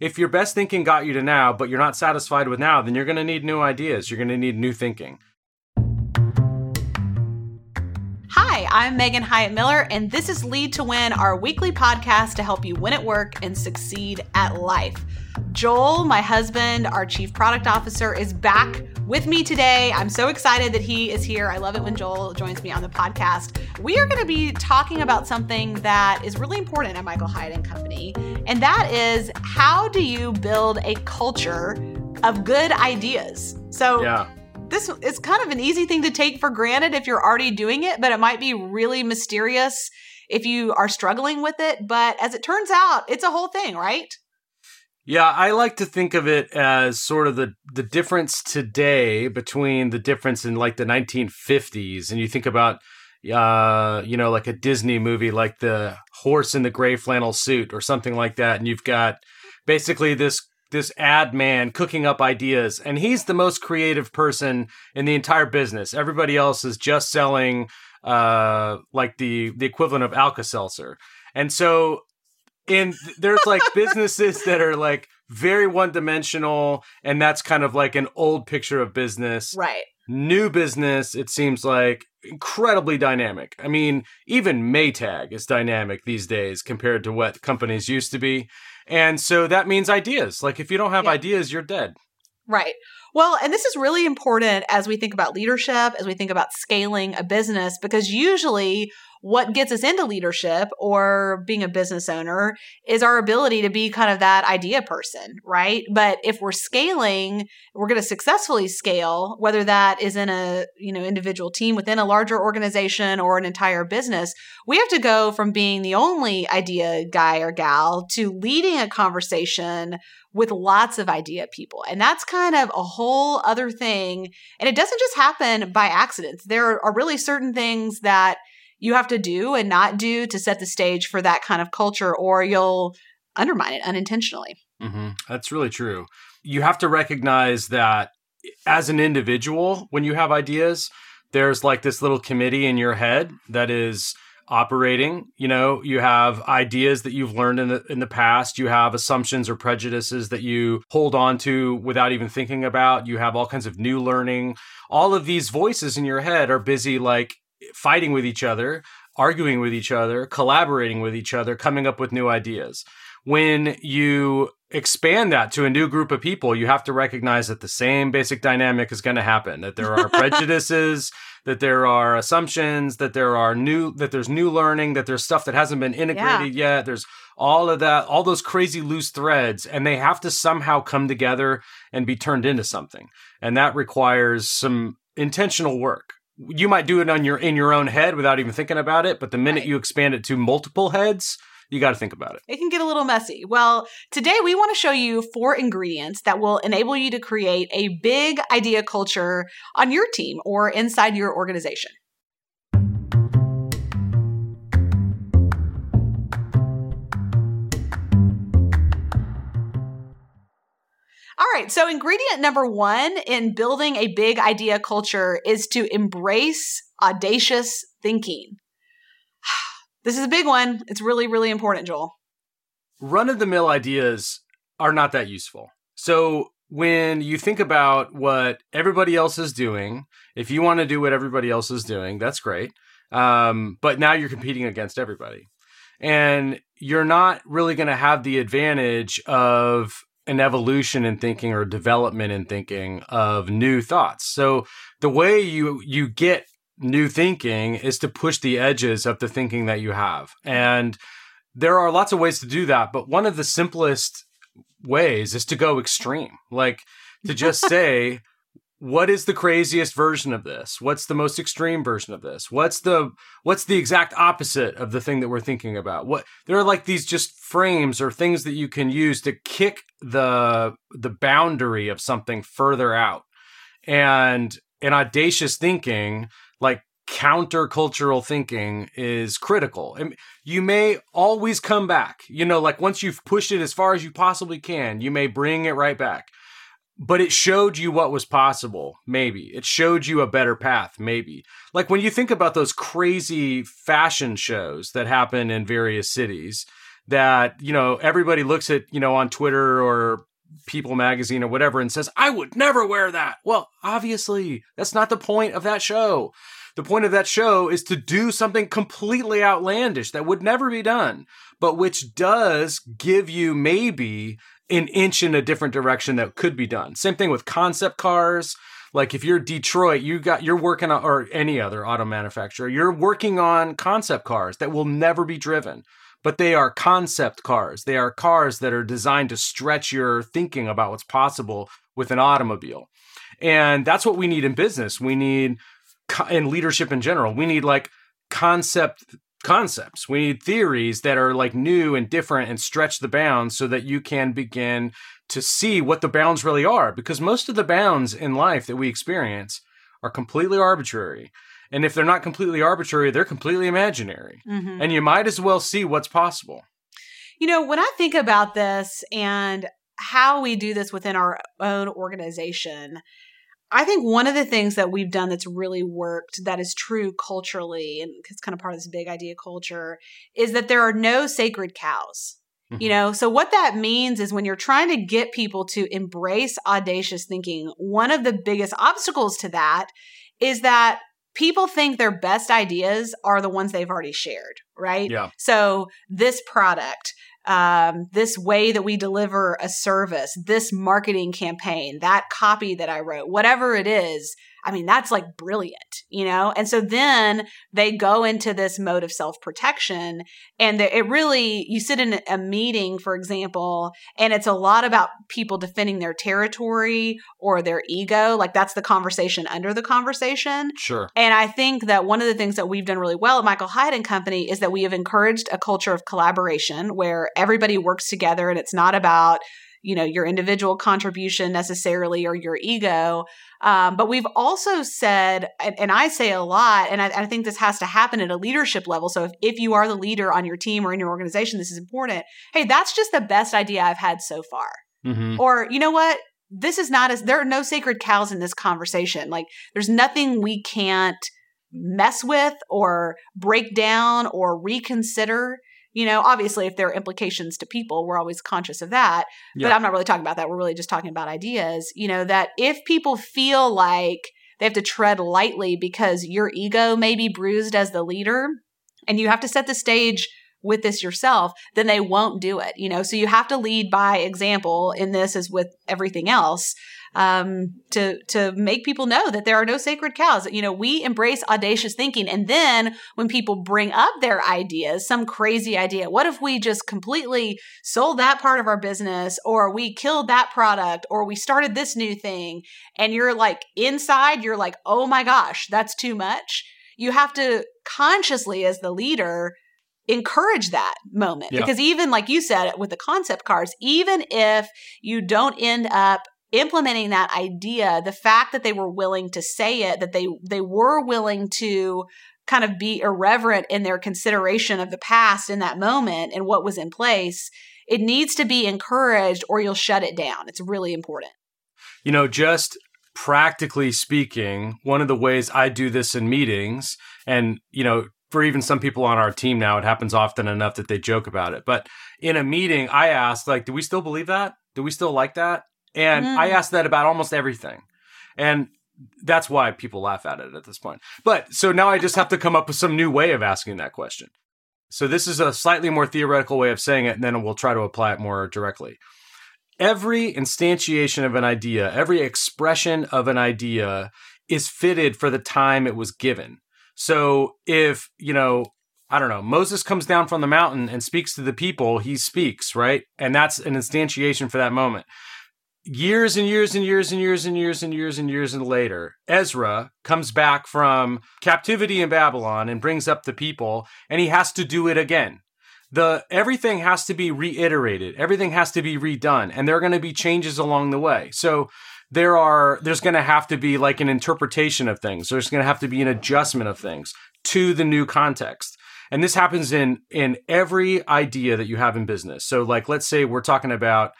If your best thinking got you to now, but you're not satisfied with now, then you're going to need new ideas. You're going to need new thinking. I'm Megan Hyatt Miller, and this is Lead to Win, our weekly podcast to help you win at work and succeed at life. Joel, my husband, our chief product officer, is back with me today. I'm so excited that he is here. I love it when Joel joins me on the podcast. We are going to be talking about something that is really important at Michael Hyatt and Company, and that is how do you build a culture of good ideas? So, Yeah. This is kind of an easy thing to take for granted if you're already doing it, but it might be really mysterious if you are struggling with it. But as it turns out, it's a whole thing, right? Yeah, I like to think of it as sort of the the difference today between the difference in like the 1950s and you think about uh you know like a Disney movie like the horse in the gray flannel suit or something like that and you've got basically this this ad man cooking up ideas and he's the most creative person in the entire business. Everybody else is just selling uh like the the equivalent of Alka-Seltzer. And so and there's like businesses that are like very one dimensional and that's kind of like an old picture of business Right. new business it seems like incredibly dynamic i mean even maytag is dynamic these days compared to what companies used to be and so that means ideas like if you don't have Yeah. ideas you're dead Right. Well, and this is really important as we think about leadership, as we think about scaling a business, because usually what gets us into leadership or being a business owner is our ability to be kind of that idea person, right? But if we're scaling, we're going to successfully scale, whether that is in a, you know, individual team within a larger organization or an entire business, we have to go from being the only idea guy or gal to leading a conversation with lots of idea people. And that's kind of a whole other thing. And it doesn't just happen by accident. There are really certain things that you have to do and not do to set the stage for that kind of culture, or you'll undermine it unintentionally. hmm That's really true. You have to recognize that as an individual, when you have ideas, there's like this little committee in your head that is operating. You know, you have ideas that you've learned in the in the past. You have assumptions or prejudices that you hold on to without even thinking about. You have all kinds of new learning. All of these voices in your head are busy like fighting with each other, arguing with each other, collaborating with each other, coming up with new ideas when you expand that to a new group of people, you have to recognize that the same basic dynamic is going to happen. That there are prejudices, that there are assumptions, that there are new, that there's new learning, that there's stuff that hasn't been integrated yet. There's all of that, all those crazy loose threads, and they have to somehow come together and be turned into something. And that requires some intentional work. You might do it on your in your own head without even thinking about it, but the minute Right. you expand it to multiple heads, you got to think about it. It can get a little messy. Well, today we want to show you four ingredients that will enable you to create a big idea culture on your team or inside your organization. Right, so ingredient number one in building a big idea culture is to embrace audacious thinking. This is a big one. It's really, really important, Joel. run of the mill ideas are not that useful. So when you think about what everybody else is doing, if you want to do what everybody else is doing, that's great. Um, but now you're competing against everybody. And you're not really going to have the advantage of an evolution in thinking or development in thinking of new thoughts. So the way you you get new thinking is to push the edges of the thinking that you have. And there are lots of ways to do that, but one of the simplest ways is to go extreme. Like to just say, what is the craziest version of this? What's the most extreme version of this? What's the what's the exact opposite of the thing that we're thinking about? What there are like these just frames or things that you can use to kick the the boundary of something further out. And an audacious thinking like countercultural thinking is critical. And you may always come back. You know, like once you've pushed it as far as you possibly can, you may bring it right back. But it showed you what was possible, maybe. It showed you a better path, maybe. Like when you think about those crazy fashion shows that happen in various cities, that, you know, everybody looks at, you know, on Twitter or People magazine or whatever and says, I would never wear that. Well, obviously, that's not the point of that show. The point of that show is to do something completely outlandish that would never be done, but which does give you maybe an inch in a different direction that could be done. Same thing with concept cars. Like if you're Detroit, you got you're working on or any other auto manufacturer, you're working on concept cars that will never be driven. But they are concept cars. They are cars that are designed to stretch your thinking about what's possible with an automobile. And that's what we need in business. We need in leadership in general. We need like concept concepts. We need theories that are like new and different and stretch the bounds so that you can begin to see what the bounds really are. Because most of the bounds in life that we experience are completely arbitrary. And if they're not completely arbitrary, they're completely imaginary. Mm-hmm. And you might as well see what's possible. You know, when I think about this and how we do this within our own organization, I think one of the things that we've done that's really worked, that is true culturally, and it's kind of part of this big idea culture, is that there are no sacred cows. Mm-hmm. You know, so what that means is when you're trying to get people to embrace audacious thinking, one of the biggest obstacles to that is that people think their best ideas are the ones they've already shared, right? Yeah. So this product, um, this way that we deliver a service, this marketing campaign, that copy that I wrote, whatever it is, I mean, that's like brilliant, you know? And so then they go into this mode of self protection. And it really, you sit in a meeting, for example, and it's a lot about people defending their territory or their ego. Like that's the conversation under the conversation. Sure. And I think that one of the things that we've done really well at Michael Hyatt and Company is that we have encouraged a culture of collaboration where everybody works together and it's not about, you know your individual contribution necessarily or your ego. Um, but we've also said and, and, i say a lot and I, I, think this has to happen at a leadership level. So if, if you are the leader on your team or in your organization this is important. Hey that's just the best idea i've had so far. Mm-hmm. or you know what? This is not as there are no sacred cows in this conversation. Like there's nothing we can't mess with or break down or reconsider you know, obviously, if there are implications to people, we're always conscious of that. Yeah. But I'm not really talking about that. We're really just talking about ideas. You know, that if people feel like they have to tread lightly because your ego may be bruised as the leader and you have to set the stage with this yourself, then they won't do it. You know, so you have to lead by example in this as with everything else um, to to make people know that there are no sacred cows. You know, we embrace audacious thinking, and then when people bring up their ideas, some crazy idea, what if we just completely sold that part of our business, or we killed that product, or we started this new thing, and you're like inside, you're like, oh my gosh, that's too much. You have to consciously, as the leader, encourage that moment yeah. because even like you said with the concept cars even if you don't end up implementing that idea, the fact that they were willing to say it, that they they were willing to kind of be irreverent in their consideration of the past in that moment and what was in place, it needs to be encouraged or you'll shut it down. It's really important. You know, just practically speaking, one of the ways I do this in meetings, and, you know, for even some people on our team now, it happens often enough that they joke about it. But in a meeting, I ask, like, do we still believe that? Do we still like that? And mm. I ask that about almost everything. And that's why people laugh at it at this point. But so now I just have to come up with some new way of asking that question. So this is a slightly more theoretical way of saying it, and then we'll try to apply it more directly. Every instantiation of an idea, every expression of an idea is fitted for the time it was given. So if, you know, I don't know, Moses comes down from the mountain and speaks to the people, he speaks, right? And that's an instantiation for that moment years and years and years and years and years and years and years and later, Ezra comes back from captivity in Babylon and brings up the people, and he has to do it again. The everything has to be reiterated, everything has to be redone, and there are going to be changes along the way. So there are there's going to have to be like an interpretation of things. There's going to have to be an adjustment of things to the new context. And this happens in in every idea that you have in business. So like let's say we're talking about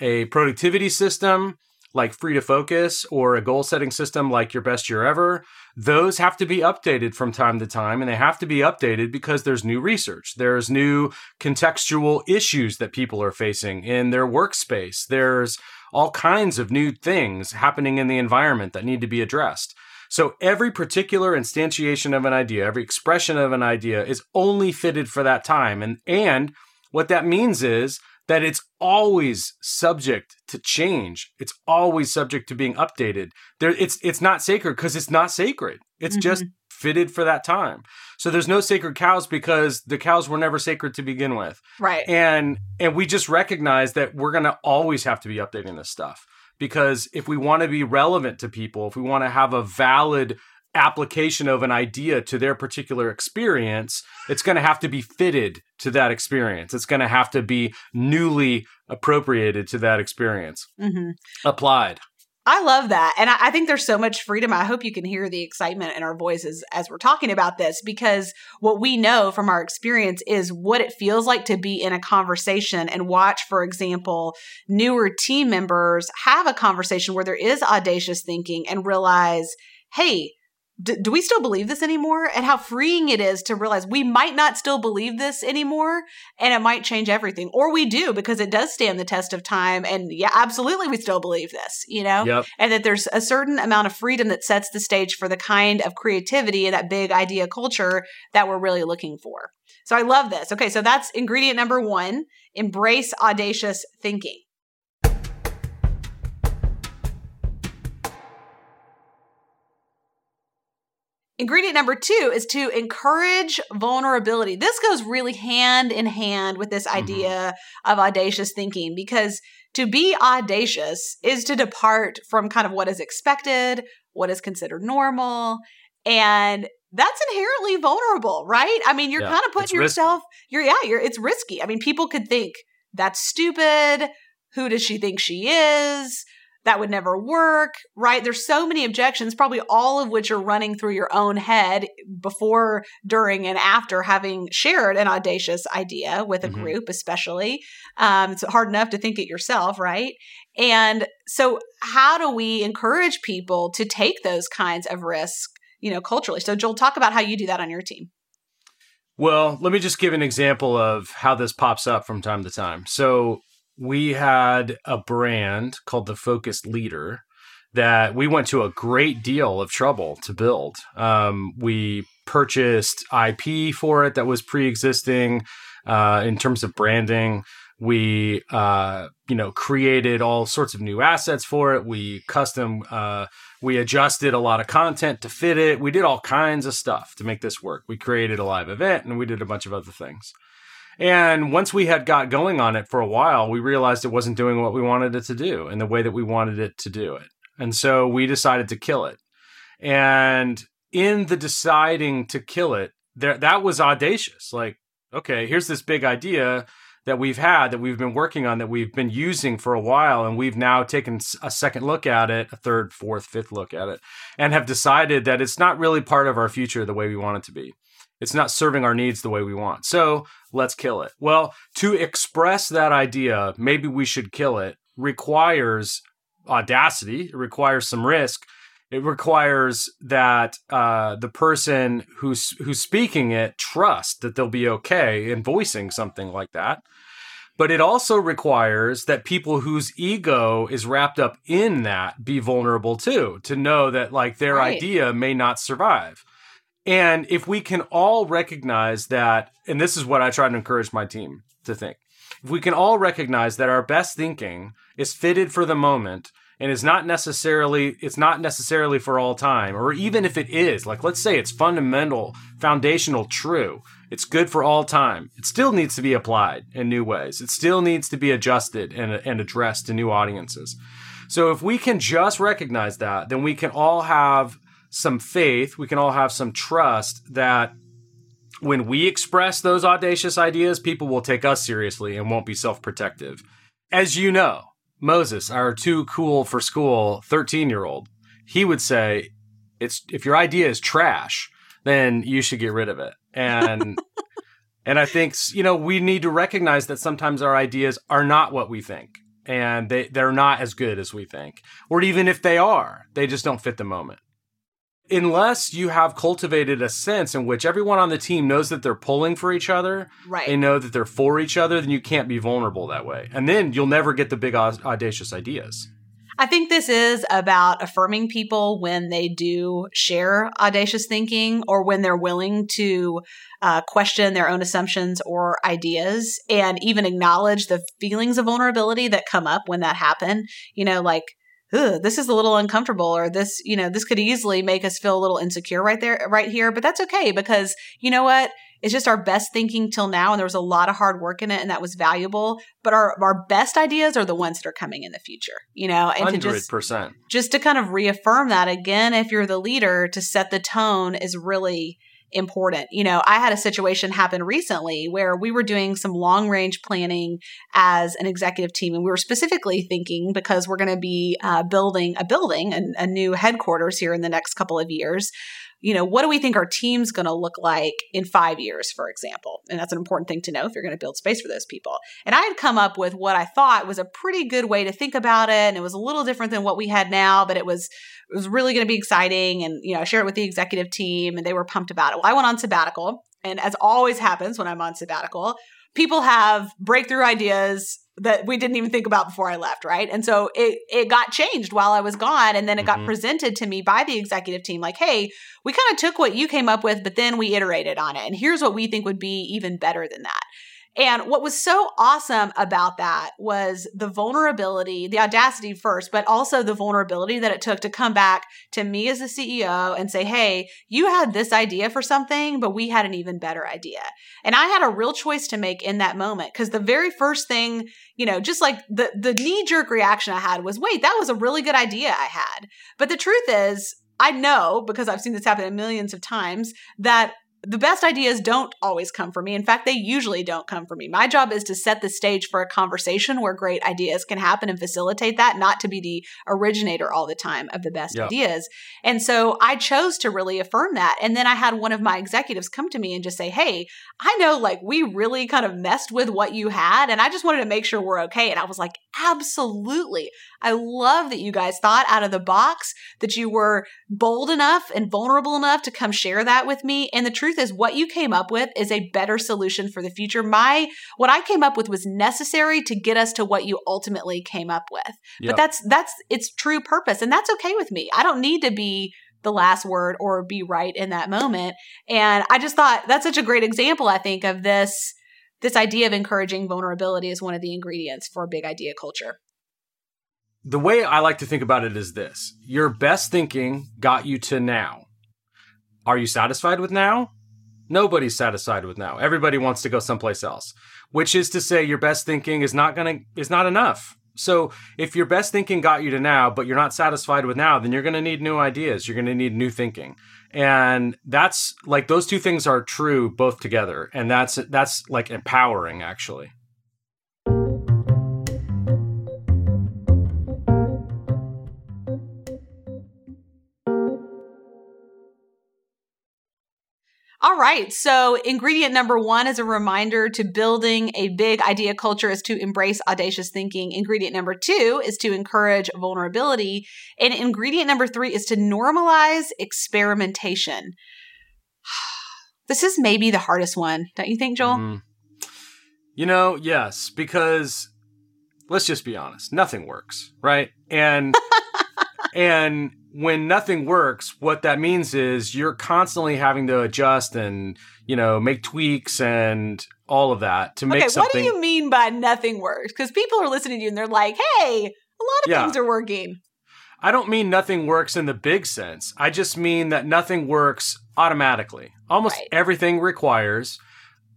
a productivity system like Free to Focus or a goal setting system like Your Best Year Ever, those have to be updated from time to time. And they have to be updated because there's new research, there's new contextual issues that people are facing in their workspace, there's all kinds of new things happening in the environment that need to be addressed. So every particular instantiation of an idea, every expression of an idea is only fitted for that time. And, and what that means is that it's always subject to change. It's always subject to being updated. There, it's it's not sacred because it's not sacred. It's mm-hmm. just fitted for that time. So there's no sacred cows because the cows were never sacred to begin with. Right. And and we just recognize that we're going to always have to be updating this stuff because if we want to be relevant to people, if we want to have a valid application of an idea to their particular experience, it's going to have to be fitted to that experience. It's going to have to be newly appropriated to that experience, mm-hmm. applied. I love that. And I, I, think there's so much freedom. I hope you can hear the excitement in our voices as we're talking about this because what we know from our experience is what it feels like to be in a conversation and watch, for example, newer team members have a conversation where there is audacious thinking and realize, hey, do, do we still believe this anymore? And how freeing it is to realize we might not still believe this anymore and it might change everything. Or we do because it does stand the test of time. And yeah, absolutely, we still believe this, you know? Yep. And that there's a certain amount of freedom that sets the stage for the kind of creativity and that big idea culture that we're really looking for. So I love this. Okay, so that's ingredient number one embrace audacious thinking. Ingredient number two is to encourage vulnerability. This goes really hand in hand with this mm-hmm. idea mm-hmm. of audacious thinking because to be audacious is to depart from kind of what is expected, what is considered normal, and that's inherently vulnerable, right? I mean, you're yeah, kind of putting yourself, risky. you're, yeah, you're, it's risky. I mean, people could think that's stupid. Who does she think she is? That would never work, right? There's so many objections, probably all of which are running through your own head before, during, and after having shared an audacious idea with a mm-hmm. group, especially. Um, it's hard enough to think it yourself, right? And so, how do we encourage people to take those kinds of risks, you know, culturally? So, Joel, talk about how you do that on your team. Well, let me just give an example of how this pops up from time to time. So, we had a brand called the Focus Leader that we went to a great deal of trouble to build. Um, we purchased IP for it that was pre-existing uh, in terms of branding. We, uh, you know, created all sorts of new assets for it. We custom, uh, we adjusted a lot of content to fit it. We did all kinds of stuff to make this work. We created a live event and we did a bunch of other things. And once we had got going on it for a while, we realized it wasn't doing what we wanted it to do in the way that we wanted it to do it. And so we decided to kill it. And in the deciding to kill it, there that was audacious. Like, okay, here's this big idea that we've had that we've been working on that we've been using for a while and we've now taken a second look at it a third fourth fifth look at it and have decided that it's not really part of our future the way we want it to be it's not serving our needs the way we want. So let's kill it. Well, to express that idea, maybe we should kill it, requires audacity, it requires some risk. It requires that uh, the person who's who's speaking it trust that they'll be okay in voicing something like that. But it also requires that people whose ego is wrapped up in that be vulnerable too, to know that like their right. idea may not survive. And if we can all recognize that, and this is what I try to encourage my team to think, if we can all recognize that our best thinking is fitted for the moment and is not necessarily it's not necessarily for all time or even if it is like let's say it's fundamental foundational true it's good for all time it still needs to be applied in new ways. It still needs to be adjusted and, and addressed to new audiences. So if we can just recognize that then we can all have some faith, we can all have some trust that when we express those audacious ideas, people will take us seriously and won't be self protective. As you know, Moses, our too cool for school 13 year old, he would say, it's, if your idea is trash, then you should get rid of it. And, and I think, you know, we need to recognize that sometimes our ideas are not what we think and they they're not as good as we think. Or even if they are, they just don't fit the moment. Unless you have cultivated a sense in which everyone on the team knows that they're pulling for each other, Right. they know that they're for each other, then you can't be vulnerable that way. And then you'll never get the big au- audacious ideas. I think this is about affirming people when they do share audacious thinking or when they're willing to uh, question their own assumptions or ideas and even acknowledge the feelings of vulnerability that come up when that happen. You know, like, this is a little uncomfortable or this, you know, this could easily make us feel a little insecure right there, right here. But that's okay because you know what? It's just our best thinking till now. And there was a lot of hard work in it and that was valuable. But our, our best ideas are the ones that are coming in the future, you know, and to Hundred just percent. just to kind of reaffirm that again if you're the leader to set the tone is really important. You know i had a situation happen recently where we were doing some long range planning as an executive team and we were specifically thinking because we're going to be uh, building a building and a new headquarters here in the next couple of years you know, what do we think our team's going to look like in five years, for example? And that's an important thing to know if you're going to build space for those people. And I had come up with what I thought was a pretty good way to think about it. And it was a little different than what we had now, but it was, it was really going to be exciting. And, you know, I shared it with the executive team and they were pumped about it. Well, I went on sabbatical. And as always happens when I'm on sabbatical, people have breakthrough ideas that we didn't even think about before I left, right? And so it it got changed while I was gone and then it got Mhm. presented to me by the executive team like, "Hey, we kind of took what you came up with, but then we iterated on it. And here's what we think would be even better than that." And what was so awesome about that was the vulnerability, the audacity first, but also the vulnerability that it took to come back to me as the CEO and say, Hey, you had this idea for something, but we had an even better idea. And I had a real choice to make in that moment because the very first thing, you know, just like the, the knee jerk reaction I had was, wait, that was a really good idea I had. But the truth is, I know because I've seen this happen millions of times that the best ideas don't always come from me. In fact, they usually don't come from me. My job is to set the stage for a conversation where great ideas can happen and facilitate that, not to be the originator all the time of the best Yeah. ideas. And so I chose to really affirm that. And then I had one of my executives come to me and just say, Hey, I know like we really kind of messed with what you had. And I just wanted to make sure we're okay. And I was like, Absolutely. I love that you guys thought out of the box, that you were bold enough and vulnerable enough to come share that with me. And the truth is, what you came up with is a better solution for the future. My, what I came up with was necessary to get us to what you ultimately came up with. Yep. But that's, that's its true purpose. And that's okay with me. I don't need to be the last word or be right in that moment. And I just thought that's such a great example, I think, of this. This idea of encouraging vulnerability is one of the ingredients for a big idea culture. the way I like to think about it is this your best thinking got you to now. Are you satisfied with now? Nobody's satisfied with now. Everybody wants to go someplace else, which is to say your best thinking is not going to is not enough. So if your best thinking got you to now, but you're not satisfied with now, then you're going to need new ideas. You're going to need new thinking. And that's like those two things are true both together. And that's that's like empowering actually. All right. So, ingredient number one is a reminder to building a big idea culture is to embrace audacious thinking. Ingredient number two is to encourage vulnerability. And ingredient number three is to normalize experimentation. This is maybe the hardest one, don't you think, Joel? Mhm. You know, yes, because let's just be honest, nothing works, right? And and when nothing works, what that means is you're constantly having to adjust and, you know, make tweaks and all of that to make Okay, what do you mean by nothing works? Because people are listening to you and they're like, hey, a lot of Yeah. things are working. I don't mean nothing works in the big sense. I just mean that nothing works automatically. Almost Right. everything requires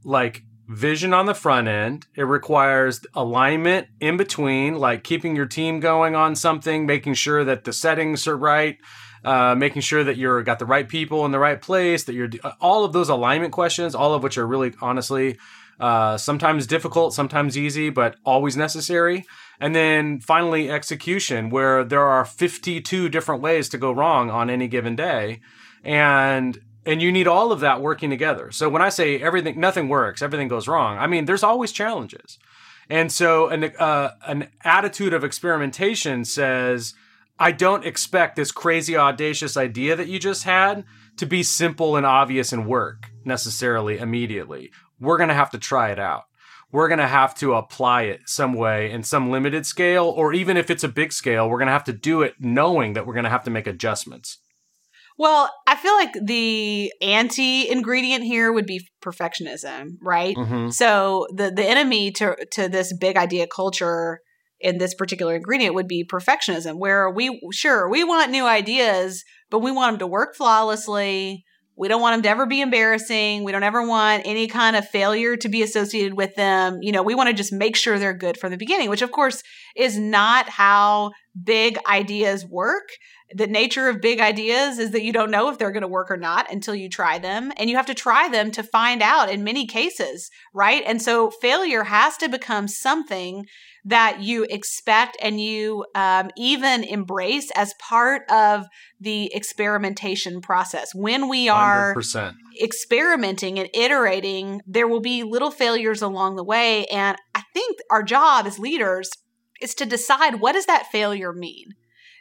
like vision on the front end. It requires alignment in between, like keeping your team going on something, making sure that the settings are right, uh, making sure that you're got the right people in the right place, that you're all of those alignment questions, all of which are really honestly uh, sometimes difficult, sometimes easy, but always necessary. And then finally, execution, where there are 52 different ways to go wrong on any given day. And and you need all of that working together. So when I say everything nothing works, everything goes wrong, I mean there's always challenges. And so an uh, an attitude of experimentation says, I don't expect this crazy audacious idea that you just had to be simple and obvious and work necessarily immediately. We're going to have to try it out. We're going to have to apply it some way in some limited scale, or even if it's a big scale, we're going to have to do it knowing that we're going to have to make adjustments. Well, I feel like the anti ingredient here would be perfectionism, right? Mm-hmm. So the the enemy to to this big idea culture in this particular ingredient would be perfectionism, where we sure we want new ideas, but we want them to work flawlessly. We don't want them to ever be embarrassing. We don't ever want any kind of failure to be associated with them. You know, we want to just make sure they're good from the beginning, which of course is not how big ideas work the nature of big ideas is that you don't know if they're going to work or not until you try them. And you have to try them to find out in many cases, right? And so failure has to become something that you expect and you um, even embrace as part of the experimentation process. When we are 100%. experimenting and iterating, there will be little failures along the way. And I think our job as leaders is to decide what does that failure mean?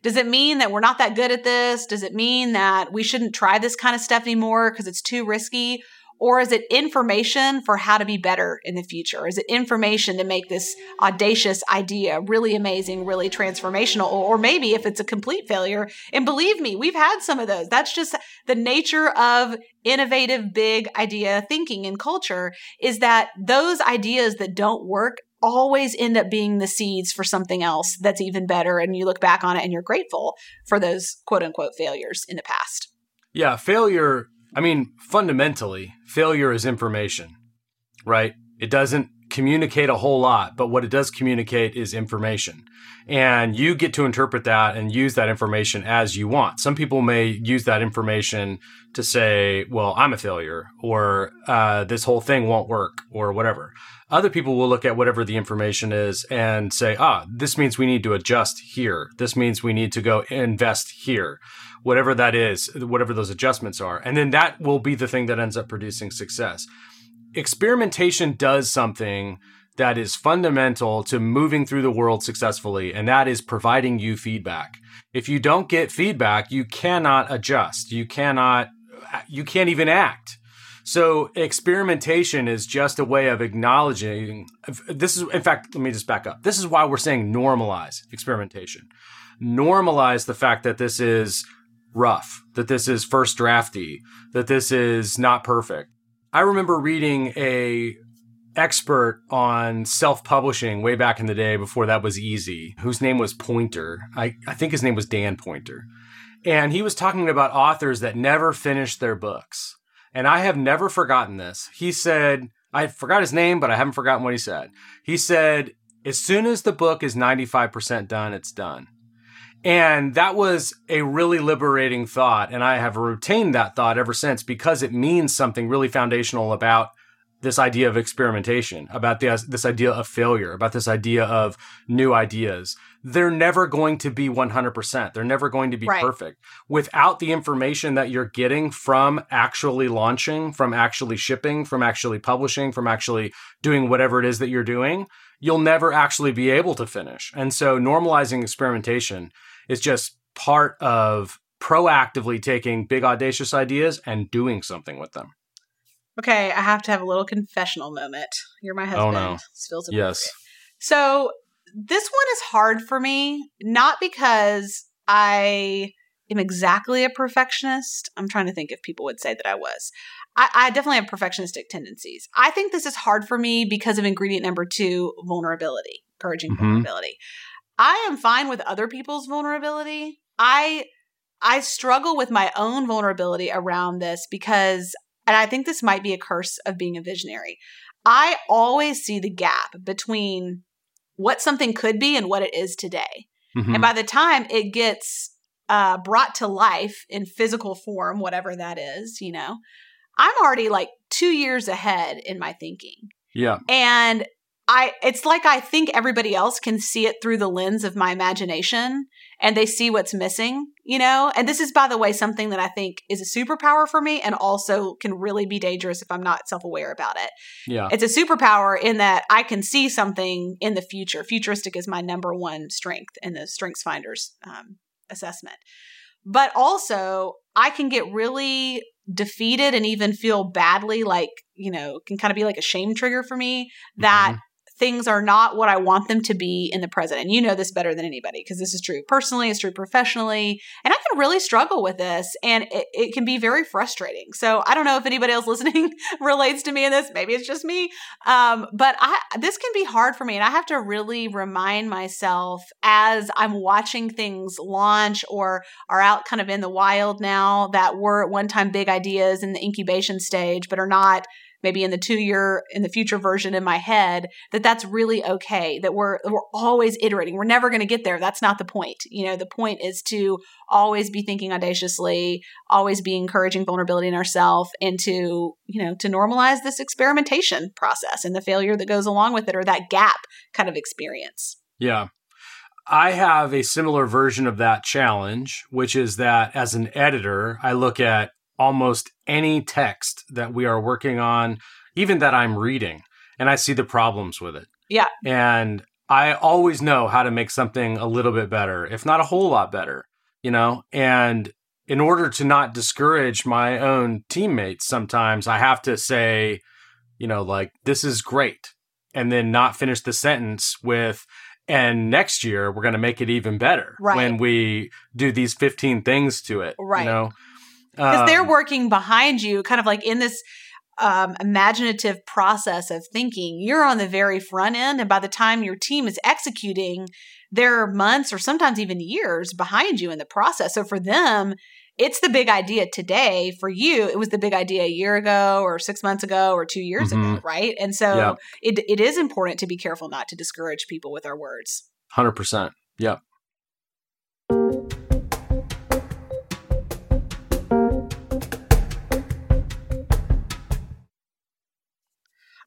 Does it mean that we're not that good at this? Does it mean that we shouldn't try this kind of stuff anymore because it's too risky? Or is it information for how to be better in the future? Is it information to make this audacious idea really amazing, really transformational? Or maybe if it's a complete failure, and believe me, we've had some of those. That's just the nature of innovative, big idea thinking and culture is that those ideas that don't work always end up being the seeds for something else that's even better. And you look back on it and you're grateful for those quote unquote failures in the past. Yeah, failure, I mean, fundamentally, failure is information, right? It doesn't communicate a whole lot, but what it does communicate is information. And you get to interpret that and use that information as you want. Some people may use that information to say, well, I'm a failure, or uh, this whole thing won't work, or whatever. Other people will look at whatever the information is and say, ah, this means we need to adjust here. This means we need to go invest here. Whatever that is, whatever those adjustments are. And then that will be the thing that ends up producing success. Experimentation does something that is fundamental to moving through the world successfully, and that is providing you feedback. If you don't get feedback, you cannot adjust. You cannot, you can't even act so experimentation is just a way of acknowledging this is in fact, let me just back up. This is why we're saying normalize experimentation. Normalize the fact that this is rough, that this is first drafty, that this is not perfect. I remember reading a expert on self-publishing way back in the day before that was easy, whose name was Poynter. I, I think his name was Dan Poynter. And he was talking about authors that never finished their books and I have never forgotten this. He said, I forgot his name, but I haven't forgotten what he said. He said, as soon as the book is 95% done, it's done. And that was a really liberating thought. And I have retained that thought ever since because it means something really foundational about this idea of experimentation, about this, this idea of failure, about this idea of new ideas. They're never going to be 100%. They're never going to be right. perfect. Without the information that you're getting from actually launching, from actually shipping, from actually publishing, from actually doing whatever it is that you're doing, you'll never actually be able to finish. And so normalizing experimentation is just part of proactively taking big audacious ideas and doing something with them. Okay, I have to have a little confessional moment. You're my husband. Oh no. feels yes. So this one is hard for me, not because I am exactly a perfectionist. I'm trying to think if people would say that I was. I, I definitely have perfectionistic tendencies. I think this is hard for me because of ingredient number two, vulnerability, encouraging mm-hmm. vulnerability. I am fine with other people's vulnerability. I I struggle with my own vulnerability around this because and I think this might be a curse of being a visionary. I always see the gap between what something could be and what it is today. Mm-hmm. And by the time it gets uh, brought to life in physical form, whatever that is, you know, I'm already like two years ahead in my thinking. Yeah. And I it's like I think everybody else can see it through the lens of my imagination and they see what's missing, you know? And this is by the way something that I think is a superpower for me and also can really be dangerous if I'm not self-aware about it. Yeah. It's a superpower in that I can see something in the future. Futuristic is my number one strength in the Strengths Finders um, assessment. But also, I can get really defeated and even feel badly like, you know, can kind of be like a shame trigger for me that Mhm. Things are not what I want them to be in the present. And you know this better than anybody because this is true personally, it's true professionally. And I can really struggle with this and it, it can be very frustrating. So I don't know if anybody else listening relates to me in this. Maybe it's just me. Um, but I this can be hard for me. And I have to really remind myself as I'm watching things launch or are out kind of in the wild now that were at one time big ideas in the incubation stage, but are not maybe in the two year in the future version in my head that that's really okay that we're we're always iterating. We're never going to get there. That's not the point. You know the point is to always be thinking audaciously always be encouraging vulnerability in ourselves and to you know to normalize this experimentation process and the failure that goes along with it or that gap kind of experience. Yeah. I have a similar version of that challenge, which is that as an editor, I look at almost any text that we are working on, even that I'm reading, and I see the problems with it. Yeah. And I always know how to make something a little bit better, if not a whole lot better, you know? And in order to not discourage my own teammates, sometimes I have to say, you know, like, this is great. And then not finish the sentence with, and next year we're going to make it even better Right. when we do these 15 things to it. Right. You know? Because they're Um, working behind you kind of like in this um, imaginative process of thinking you're on the very front end and by the time your team is executing there are months or sometimes even years behind you in the process so for them it's the big idea today for you it was the big idea a year ago or six months ago or two years ago Mhm. right and so Yeah. it, it is important to be careful not to discourage people with our words 100%. Yep.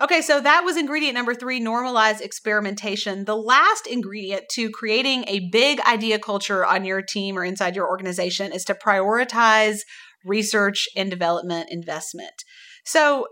Okay, so that was ingredient number three normalize experimentation. The last ingredient to creating a big idea culture on your team or inside your organization is to prioritize research and development investment. So,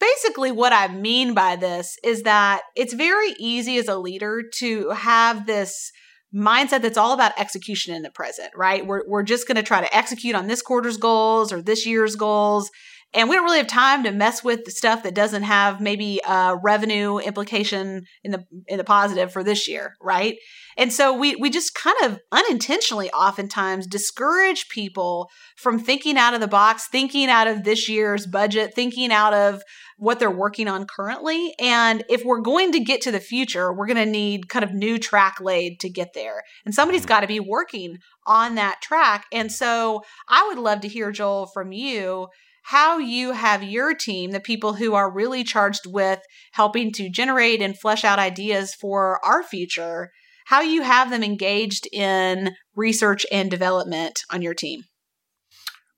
basically, what I mean by this is that it's very easy as a leader to have this mindset that's all about execution in the present, right? We're, we're just going to try to execute on this quarter's goals or this year's goals and we don't really have time to mess with the stuff that doesn't have maybe a revenue implication in the in the positive for this year right? And so we we just kind of unintentionally oftentimes discourage people from thinking out of the box thinking out of this year's budget thinking out of what they're working on currently. And if we're going to get to the future we're going to need kind of new track laid to get there. And somebody's mm-hmm. got to be working on that track. And so i would love to hear joel from you how you have your team, the people who are really charged with helping to generate and flesh out ideas for our future, how you have them engaged in research and development on your team.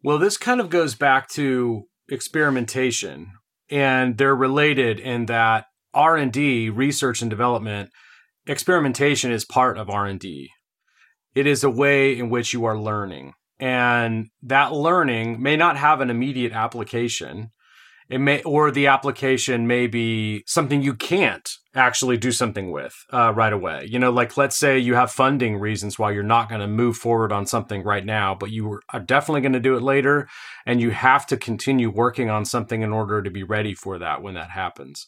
Well, this kind of goes back to experimentation, and they're related in that R&D, research and development, experimentation is part of R&D. It is a way in which you are learning, and that learning may not have an immediate application. It may, or the application may be something you can't actually do something with uh, right away. You know, like let's say you have funding reasons why you're not going to move forward on something right now, but you are definitely going to do it later, and you have to continue working on something in order to be ready for that when that happens.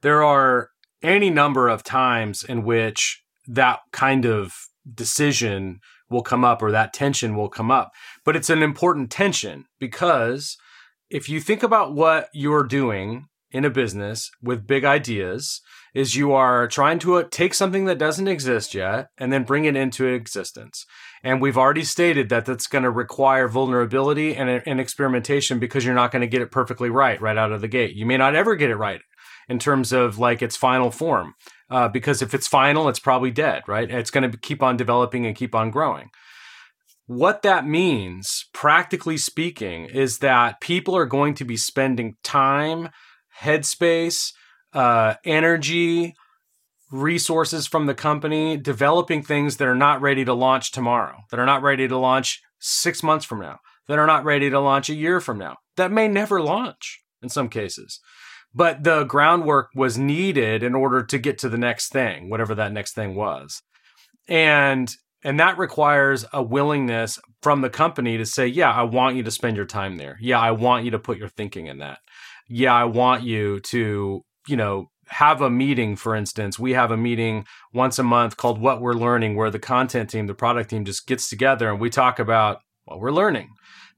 There are any number of times in which that kind of decision will come up or that tension will come up, but it's an important tension because if you think about what you're doing in a business with big ideas is you are trying to uh, take something that doesn't exist yet and then bring it into existence. And we've already stated that that's going to require vulnerability and, and experimentation because you're not going to get it perfectly right right out of the gate. You may not ever get it right in terms of like its final form uh, because if it's final it's probably dead right it's going to keep on developing and keep on growing what that means, practically speaking, is that people are going to be spending time, headspace, uh, energy, resources from the company developing things that are not ready to launch tomorrow, that are not ready to launch six months from now, that are not ready to launch a year from now, that may never launch in some cases. But the groundwork was needed in order to get to the next thing, whatever that next thing was. And and that requires a willingness from the company to say, yeah, I want you to spend your time there. Yeah, I want you to put your thinking in that. Yeah, I want you to, you know, have a meeting, for instance. We have a meeting once a month called What We're Learning, where the content team, the product team just gets together and we talk about what we're learning.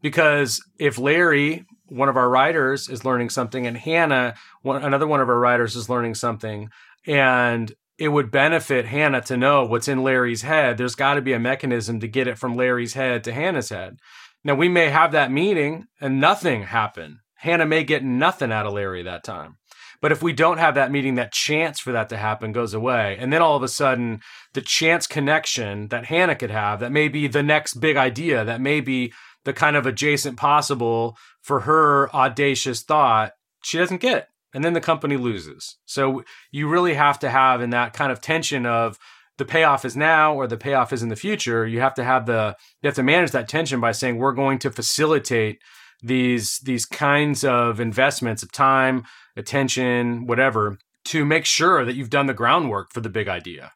Because if Larry, one of our writers, is learning something and Hannah, one, another one of our writers, is learning something, and it would benefit Hannah to know what's in Larry's head. There's got to be a mechanism to get it from Larry's head to Hannah's head. Now, we may have that meeting and nothing happen. Hannah may get nothing out of Larry that time. But if we don't have that meeting, that chance for that to happen goes away. And then all of a sudden, the chance connection that Hannah could have, that may be the next big idea, that may be the kind of adjacent possible for her audacious thought, she doesn't get it. and then the company loses. So you really have to have in that kind of tension of the payoff is now or the payoff is in the future. You have to have the you have to manage that tension by saying we're going to facilitate these these kinds of investments of time, attention, whatever, to make sure that you've done the groundwork for the big idea.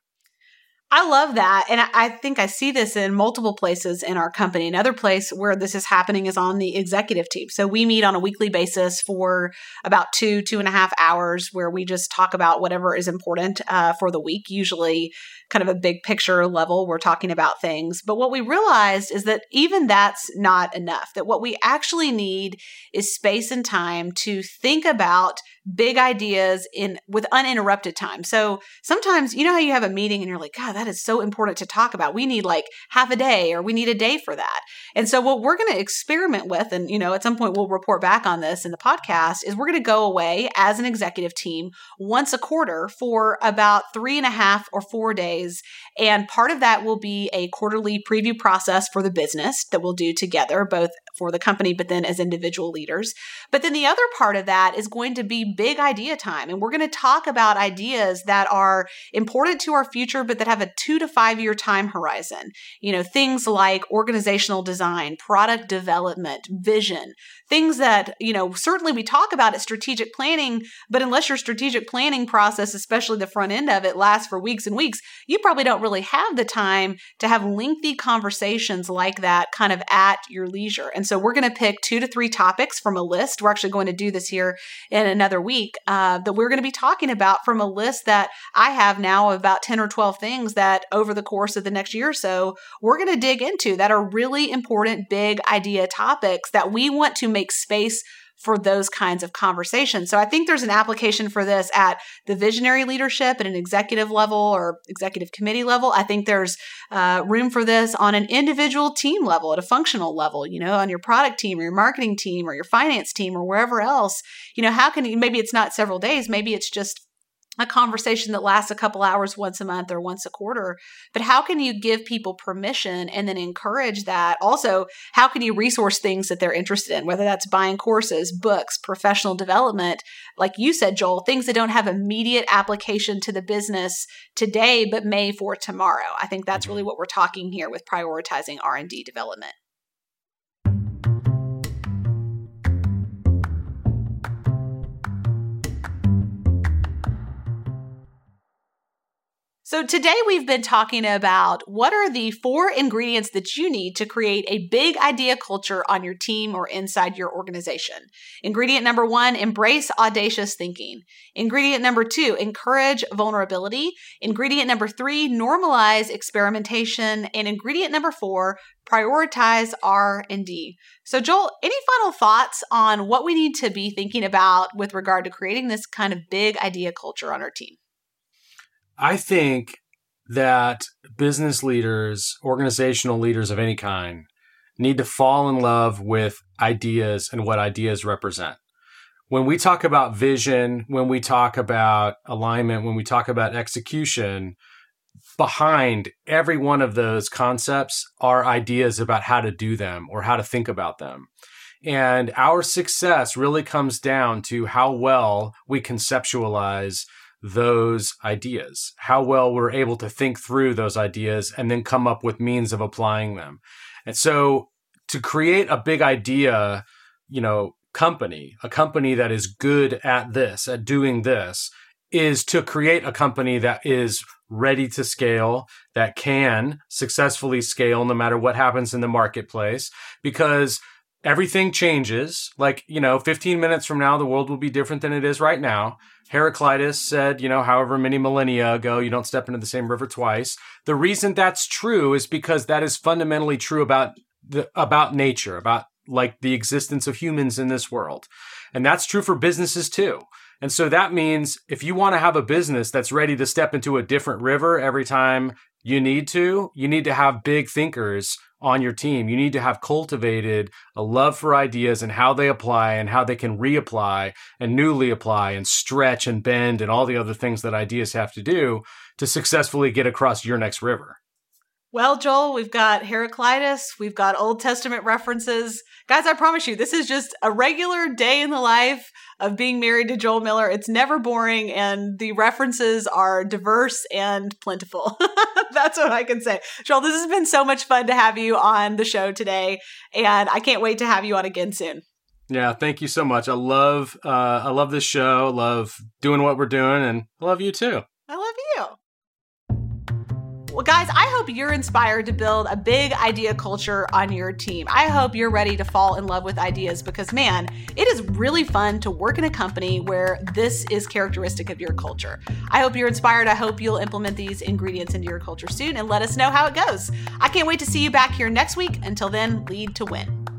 I love that. And I think I see this in multiple places in our company. Another place where this is happening is on the executive team. So we meet on a weekly basis for about two, two and a half hours where we just talk about whatever is important uh, for the week, usually kind of a big picture level. We're talking about things. But what we realized is that even that's not enough, that what we actually need is space and time to think about big ideas in with uninterrupted time. So sometimes you know how you have a meeting and you're like, God, that is so important to talk about. We need like half a day or we need a day for that. And so what we're going to experiment with, and you know, at some point we'll report back on this in the podcast, is we're going to go away as an executive team once a quarter for about three and a half or four days. And part of that will be a quarterly preview process for the business that we'll do together, both for the company, but then as individual leaders. But then the other part of that is going to be big idea time. And we're going to talk about ideas that are important to our future, but that have a two to five year time horizon. You know, things like organizational design, product development, vision, things that, you know, certainly we talk about at strategic planning, but unless your strategic planning process, especially the front end of it, lasts for weeks and weeks, you probably don't really have the time to have lengthy conversations like that kind of at your leisure. And so we're going to pick two to three topics from a list. We're actually going to do this here in another week uh, that we're going to be talking about from a list that I have now of about 10 or 12 things that over the course of the next year or so, we're going to dig into that are really important, big idea topics that we want to make space for those kinds of conversations. So I think there's an application for this at the visionary leadership at an executive level or executive committee level. I think there's uh, room for this on an individual team level, at a functional level, you know, on your product team or your marketing team or your finance team or wherever else. You know, how can you, maybe it's not several days, maybe it's just a conversation that lasts a couple hours once a month or once a quarter but how can you give people permission and then encourage that? Also how can you resource things that they're interested in whether that's buying courses books professional development? Like you said joel things that don't have immediate application to the business today but may for tomorrow. I think that's really mm-hmm. what we're talking here with prioritizing r&d development So, today we've been talking about what are the four ingredients that you need to create a big idea culture on your team or inside your organization. Ingredient number one, embrace audacious thinking. Ingredient number two, encourage vulnerability. Ingredient number three, normalize experimentation. And ingredient number four, prioritize R&D. So Joel, any final thoughts on what we need to be thinking about with regard to creating this kind of big idea culture on our team? I think that business leaders, organizational leaders of any kind, need to fall in love with ideas and what ideas represent. When we talk about vision, when we talk about alignment, when we talk about execution, behind every one of those concepts are ideas about how to do them or how to think about them. And our success really comes down to how well we conceptualize those ideas, how well we're able to think through those ideas and then come up with means of applying them. And so to create a big idea, you know, company, a company that is good at this, at doing this, is to create a company that is ready to scale, that can successfully scale no matter what happens in the marketplace, because everything changes. Like, you know, 15 minutes from now, the world will be different than it is right now. Heraclitus said, you know, however many millennia ago, you don't step into the same river twice. The reason that's true is because that is fundamentally true about the, about nature, about like the existence of humans in this world. And that's true for businesses too. And so that means if you want to have a business that's ready to step into a different river every time you need to, you need to have big thinkers on your team. You need to have cultivated a love for ideas and how they apply and how they can reapply and newly apply and stretch and bend and all the other things that ideas have to do to successfully get across your next river. Well, Joel, we've got Heraclitus, we've got Old Testament references. Guys, I promise you, this is just a regular day in the life of being married to Joel Miller. It's never boring, and the references are diverse and plentiful. That's what I can say. Joel, this has been so much fun to have you on the show today, and I can't wait to have you on again soon. Yeah, thank you so much. I love uh, I love this show. Love doing what we're doing, and I love you too. Well, guys, I hope you're inspired to build a big idea culture on your team. I hope you're ready to fall in love with ideas because, man, it is really fun to work in a company where this is characteristic of your culture. I hope you're inspired. I hope you'll implement these ingredients into your culture soon and let us know how it goes. I can't wait to see you back here next week. Until then, lead to win.